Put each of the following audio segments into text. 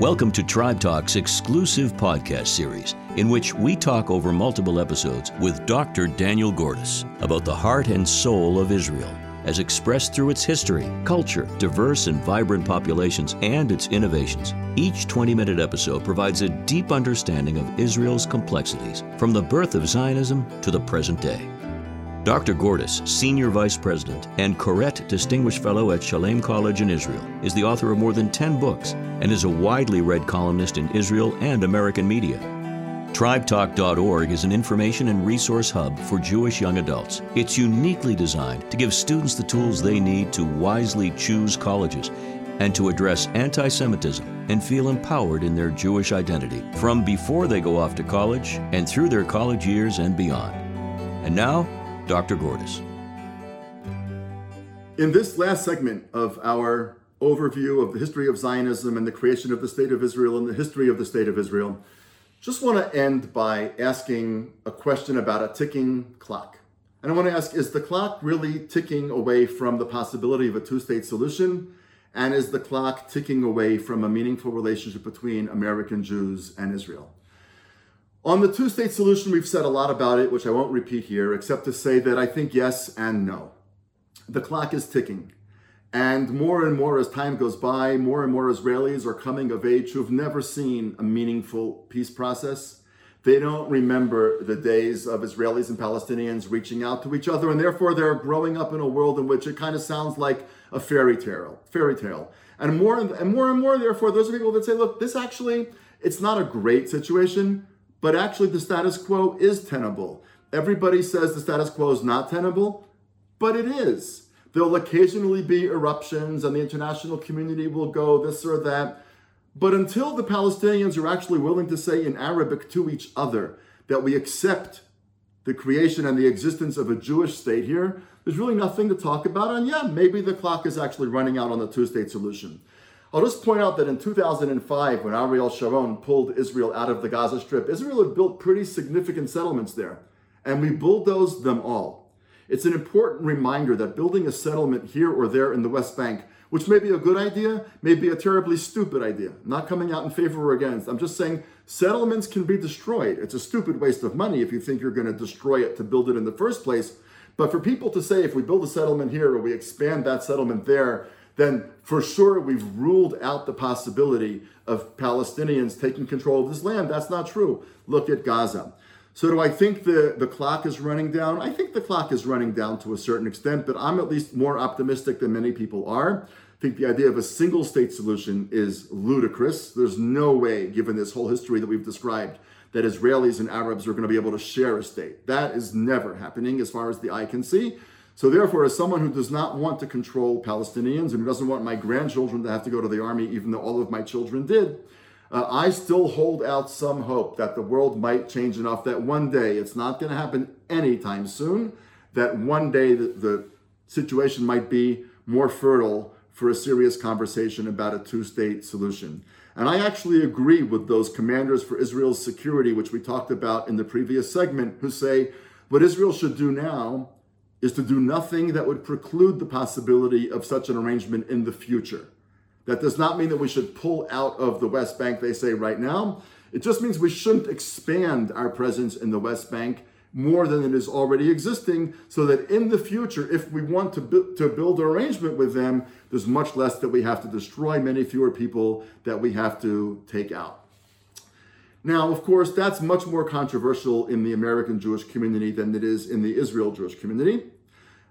Welcome to Tribe Talk's exclusive podcast series, in which we talk over multiple episodes with Dr. Daniel Gordis about the heart and soul of Israel, as expressed through its history, culture, diverse and vibrant populations, and its innovations. Each 20 minute episode provides a deep understanding of Israel's complexities, from the birth of Zionism to the present day. Dr. Gordis, Senior Vice President and Koret Distinguished Fellow at Shalem College in Israel, is the author of more than 10 books and is a widely read columnist in Israel and American media. TribeTalk.org is an information and resource hub for Jewish young adults. It's uniquely designed to give students the tools they need to wisely choose colleges and to address anti Semitism and feel empowered in their Jewish identity from before they go off to college and through their college years and beyond. And now, Dr. Gordis. In this last segment of our overview of the history of Zionism and the creation of the State of Israel and the history of the State of Israel, just want to end by asking a question about a ticking clock. And I want to ask is the clock really ticking away from the possibility of a two state solution? And is the clock ticking away from a meaningful relationship between American Jews and Israel? On the two state solution, we've said a lot about it, which I won't repeat here, except to say that I think yes and no. The clock is ticking. And more and more as time goes by, more and more Israelis are coming of age who've never seen a meaningful peace process. They don't remember the days of Israelis and Palestinians reaching out to each other, and therefore they're growing up in a world in which it kind of sounds like a fairy tale. Fairy tale. And more and more and more, therefore, those are people that say, look, this actually, it's not a great situation, but actually, the status quo is tenable. Everybody says the status quo is not tenable, but it is. There'll occasionally be eruptions, and the international community will go this or that. But until the Palestinians are actually willing to say in Arabic to each other that we accept the creation and the existence of a Jewish state here, there's really nothing to talk about. And yeah, maybe the clock is actually running out on the two state solution. I'll just point out that in 2005, when Ariel Sharon pulled Israel out of the Gaza Strip, Israel had built pretty significant settlements there, and we bulldozed them all. It's an important reminder that building a settlement here or there in the West Bank, which may be a good idea, may be a terribly stupid idea. I'm not coming out in favor or against. I'm just saying settlements can be destroyed. It's a stupid waste of money if you think you're going to destroy it to build it in the first place. But for people to say if we build a settlement here or we expand that settlement there, then for sure we've ruled out the possibility of Palestinians taking control of this land. That's not true. Look at Gaza. So, do I think the, the clock is running down? I think the clock is running down to a certain extent, but I'm at least more optimistic than many people are. I think the idea of a single state solution is ludicrous. There's no way, given this whole history that we've described, that Israelis and Arabs are going to be able to share a state. That is never happening as far as the eye can see. So, therefore, as someone who does not want to control Palestinians and who doesn't want my grandchildren to have to go to the army, even though all of my children did, uh, I still hold out some hope that the world might change enough that one day, it's not going to happen anytime soon, that one day the, the situation might be more fertile for a serious conversation about a two state solution. And I actually agree with those commanders for Israel's security, which we talked about in the previous segment, who say what Israel should do now is to do nothing that would preclude the possibility of such an arrangement in the future. That does not mean that we should pull out of the West Bank, they say right now. It just means we shouldn't expand our presence in the West Bank more than it is already existing, so that in the future, if we want to, bu- to build an arrangement with them, there's much less that we have to destroy, many fewer people that we have to take out. Now, of course, that's much more controversial in the American Jewish community than it is in the Israel Jewish community.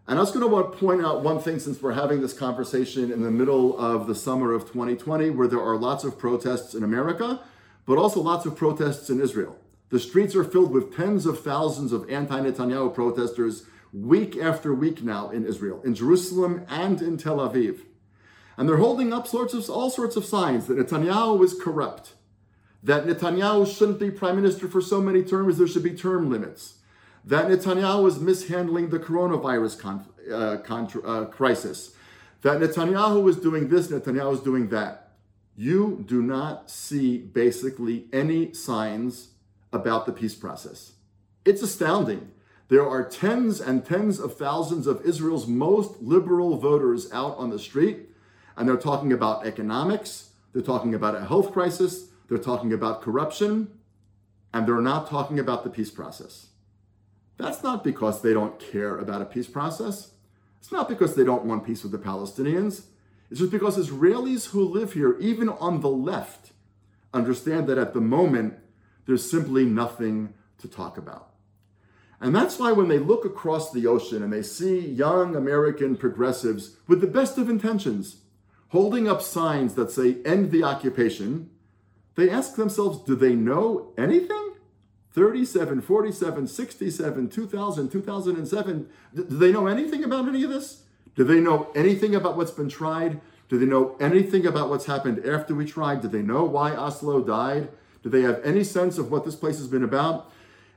And I was going to want to point out one thing since we're having this conversation in the middle of the summer of 2020, where there are lots of protests in America, but also lots of protests in Israel. The streets are filled with tens of thousands of anti Netanyahu protesters week after week now in Israel, in Jerusalem and in Tel Aviv. And they're holding up sorts of, all sorts of signs that Netanyahu is corrupt, that Netanyahu shouldn't be prime minister for so many terms, there should be term limits, that Netanyahu is mishandling the coronavirus con- uh, contra- uh, crisis, that Netanyahu is doing this, Netanyahu is doing that. You do not see basically any signs about the peace process. It's astounding. There are tens and tens of thousands of Israel's most liberal voters out on the street, and they're talking about economics, They're talking about a health crisis, they're talking about corruption, and they're not talking about the peace process. That's not because they don't care about a peace process. It's not because they don't want peace with the Palestinians. It's just because Israelis who live here, even on the left, understand that at the moment, there's simply nothing to talk about. And that's why when they look across the ocean and they see young American progressives with the best of intentions holding up signs that say end the occupation, they ask themselves, do they know anything? 37, 47, 67, 2000, 2007. Do they know anything about any of this? Do they know anything about what's been tried? Do they know anything about what's happened after we tried? Do they know why Oslo died? Do they have any sense of what this place has been about?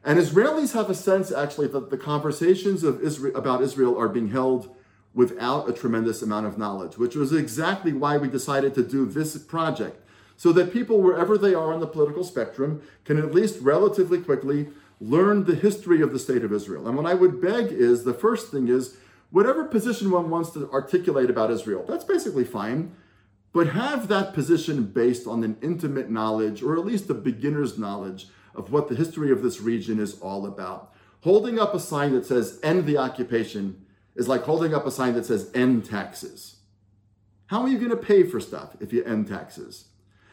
And Israelis have a sense, actually, that the conversations of Israel, about Israel are being held without a tremendous amount of knowledge, which was exactly why we decided to do this project so that people, wherever they are on the political spectrum, can at least relatively quickly learn the history of the state of Israel. And what I would beg is the first thing is whatever position one wants to articulate about Israel, that's basically fine. But have that position based on an intimate knowledge, or at least a beginner's knowledge, of what the history of this region is all about. Holding up a sign that says end the occupation is like holding up a sign that says end taxes. How are you going to pay for stuff if you end taxes?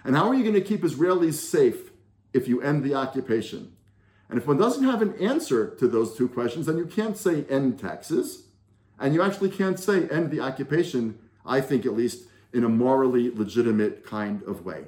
And how are you going to keep Israelis safe if you end the occupation? And if one doesn't have an answer to those two questions, then you can't say end taxes, and you actually can't say end the occupation, I think at least, in a morally legitimate kind of way.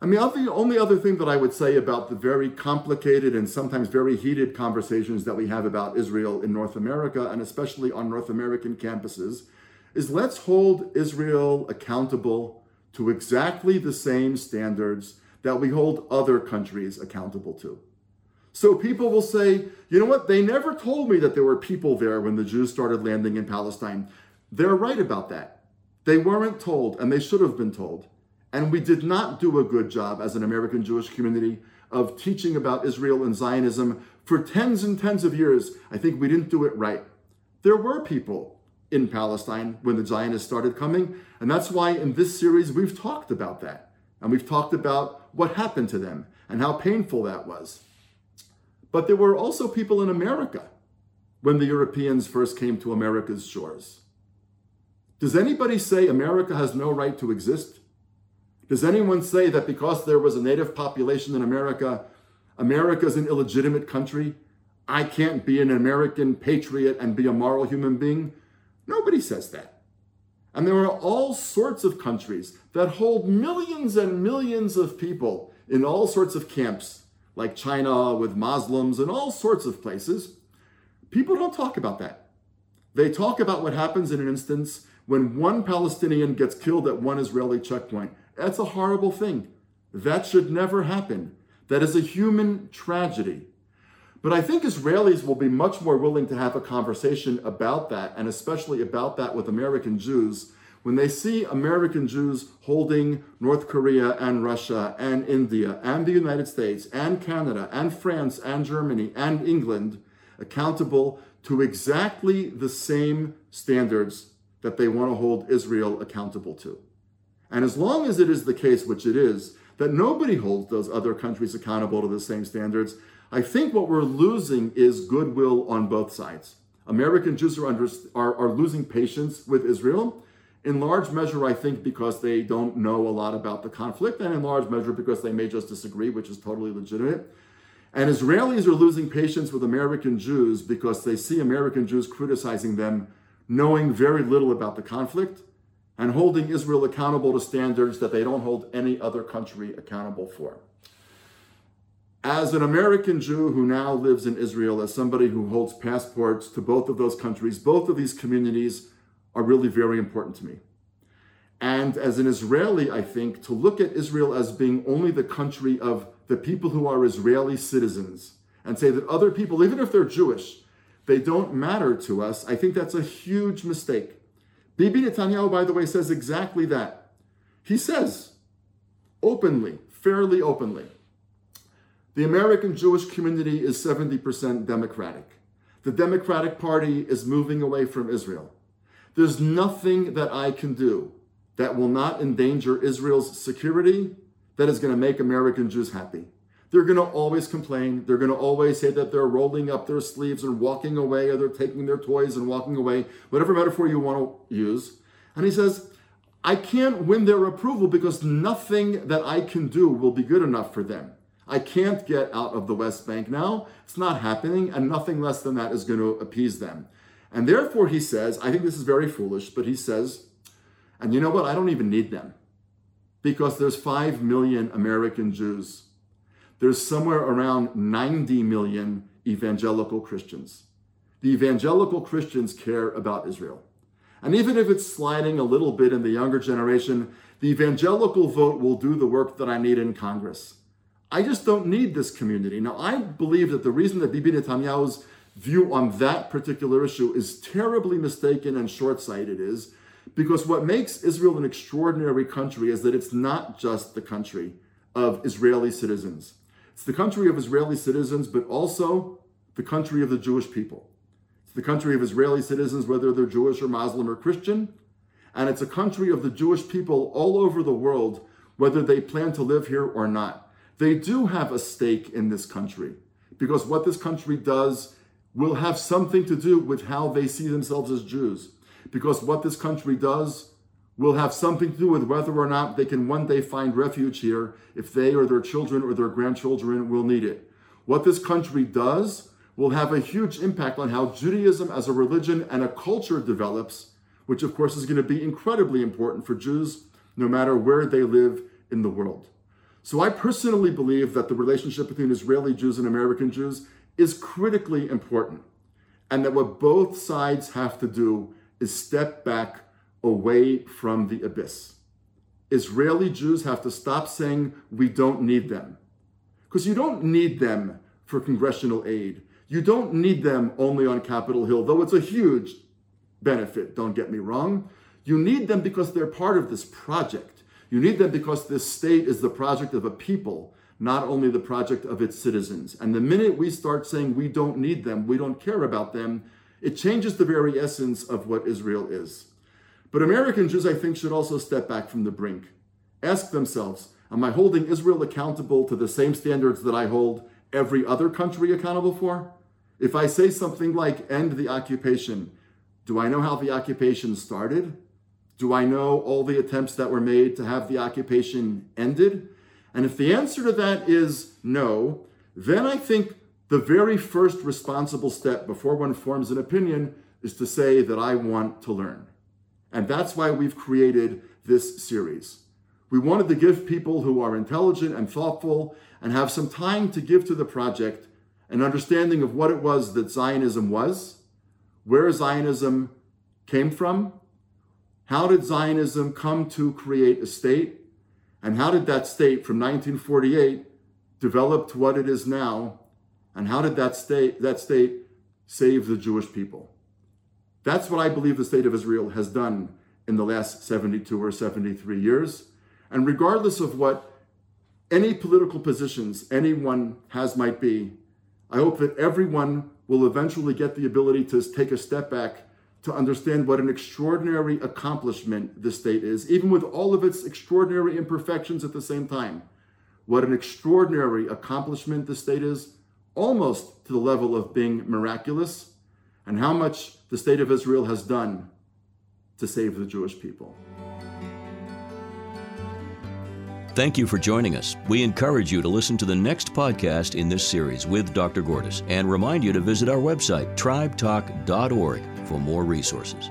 Mean, the only other thing that I would say about the very complicated and sometimes very heated conversations that we have about Israel in North America, and especially on North American campuses, is let's hold Israel accountable to exactly the same standards that we hold other countries accountable to. So people will say, you know what, they never told me that there were people there when the Jews started landing in Palestine. They're right about that. They weren't told, and they should have been told. And we did not do a good job as an American Jewish community of teaching about Israel and Zionism for tens and tens of years. I think we didn't do it right. There were people in Palestine when the Zionists started coming. And that's why in this series we've talked about that. And we've talked about what happened to them and how painful that was. But there were also people in America when the Europeans first came to America's shores. Does anybody say America has no right to exist? Does anyone say that because there was a native population in America, America is an illegitimate country? I can't be an American patriot and be a moral human being? Nobody says that. And there are all sorts of countries that hold millions and millions of people in all sorts of camps, like China with Muslims and all sorts of places. People don't talk about that. They talk about what happens in an instance when one Palestinian gets killed at one Israeli checkpoint. That's a horrible thing. That should never happen. That is a human tragedy. But I think Israelis will be much more willing to have a conversation about that, and especially about that with American Jews, when they see American Jews holding North Korea and Russia and India and the United States and Canada and France and Germany and England accountable to exactly the same standards that they want to hold Israel accountable to. And as long as it is the case, which it is, that nobody holds those other countries accountable to the same standards, I think what we're losing is goodwill on both sides. American Jews are, under, are, are losing patience with Israel, in large measure, I think, because they don't know a lot about the conflict, and in large measure because they may just disagree, which is totally legitimate. And Israelis are losing patience with American Jews because they see American Jews criticizing them, knowing very little about the conflict, and holding Israel accountable to standards that they don't hold any other country accountable for. As an American Jew who now lives in Israel, as somebody who holds passports to both of those countries, both of these communities are really very important to me. And as an Israeli, I think to look at Israel as being only the country of the people who are Israeli citizens and say that other people, even if they're Jewish, they don't matter to us, I think that's a huge mistake. Bibi Netanyahu, by the way, says exactly that. He says openly, fairly openly, the American Jewish community is 70% Democratic. The Democratic Party is moving away from Israel. There's nothing that I can do that will not endanger Israel's security that is going to make American Jews happy. They're going to always complain. They're going to always say that they're rolling up their sleeves and walking away, or they're taking their toys and walking away, whatever metaphor you want to use. And he says, I can't win their approval because nothing that I can do will be good enough for them. I can't get out of the West Bank now. It's not happening, and nothing less than that is going to appease them. And therefore, he says, I think this is very foolish, but he says, and you know what? I don't even need them because there's 5 million American Jews. There's somewhere around 90 million evangelical Christians. The evangelical Christians care about Israel. And even if it's sliding a little bit in the younger generation, the evangelical vote will do the work that I need in Congress. I just don't need this community. Now, I believe that the reason that Bibi Netanyahu's view on that particular issue is terribly mistaken and short sighted is because what makes Israel an extraordinary country is that it's not just the country of Israeli citizens. It's the country of Israeli citizens, but also the country of the Jewish people. It's the country of Israeli citizens, whether they're Jewish or Muslim or Christian. And it's a country of the Jewish people all over the world, whether they plan to live here or not. They do have a stake in this country because what this country does will have something to do with how they see themselves as Jews. Because what this country does will have something to do with whether or not they can one day find refuge here if they or their children or their grandchildren will need it. What this country does will have a huge impact on how Judaism as a religion and a culture develops, which of course is going to be incredibly important for Jews no matter where they live in the world. So I personally believe that the relationship between Israeli Jews and American Jews is critically important, and that what both sides have to do is step back away from the abyss. Israeli Jews have to stop saying we don't need them. Because you don't need them for congressional aid. You don't need them only on Capitol Hill, though it's a huge benefit, don't get me wrong. You need them because they're part of this project. You need them because this state is the project of a people, not only the project of its citizens. And the minute we start saying we don't need them, we don't care about them, it changes the very essence of what Israel is. But American Jews, I think, should also step back from the brink. Ask themselves, am I holding Israel accountable to the same standards that I hold every other country accountable for? If I say something like end the occupation, do I know how the occupation started? Do I know all the attempts that were made to have the occupation ended? And if the answer to that is no, then I think the very first responsible step before one forms an opinion is to say that I want to learn. And that's why we've created this series. We wanted to give people who are intelligent and thoughtful and have some time to give to the project an understanding of what it was that Zionism was, where Zionism came from, how did Zionism come to create a state, and how did that state from 1948 develop to what it is now, and how did that state, that state save the Jewish people? That's what I believe the state of Israel has done in the last 72 or 73 years. And regardless of what any political positions anyone has might be, I hope that everyone will eventually get the ability to take a step back to understand what an extraordinary accomplishment this state is, even with all of its extraordinary imperfections at the same time. What an extraordinary accomplishment this state is, almost to the level of being miraculous, and how much the state of Israel has done to save the Jewish people. Thank you for joining us. We encourage you to listen to the next podcast in this series with Dr. Gordis and remind you to visit our website, tribetalk.org, for more resources.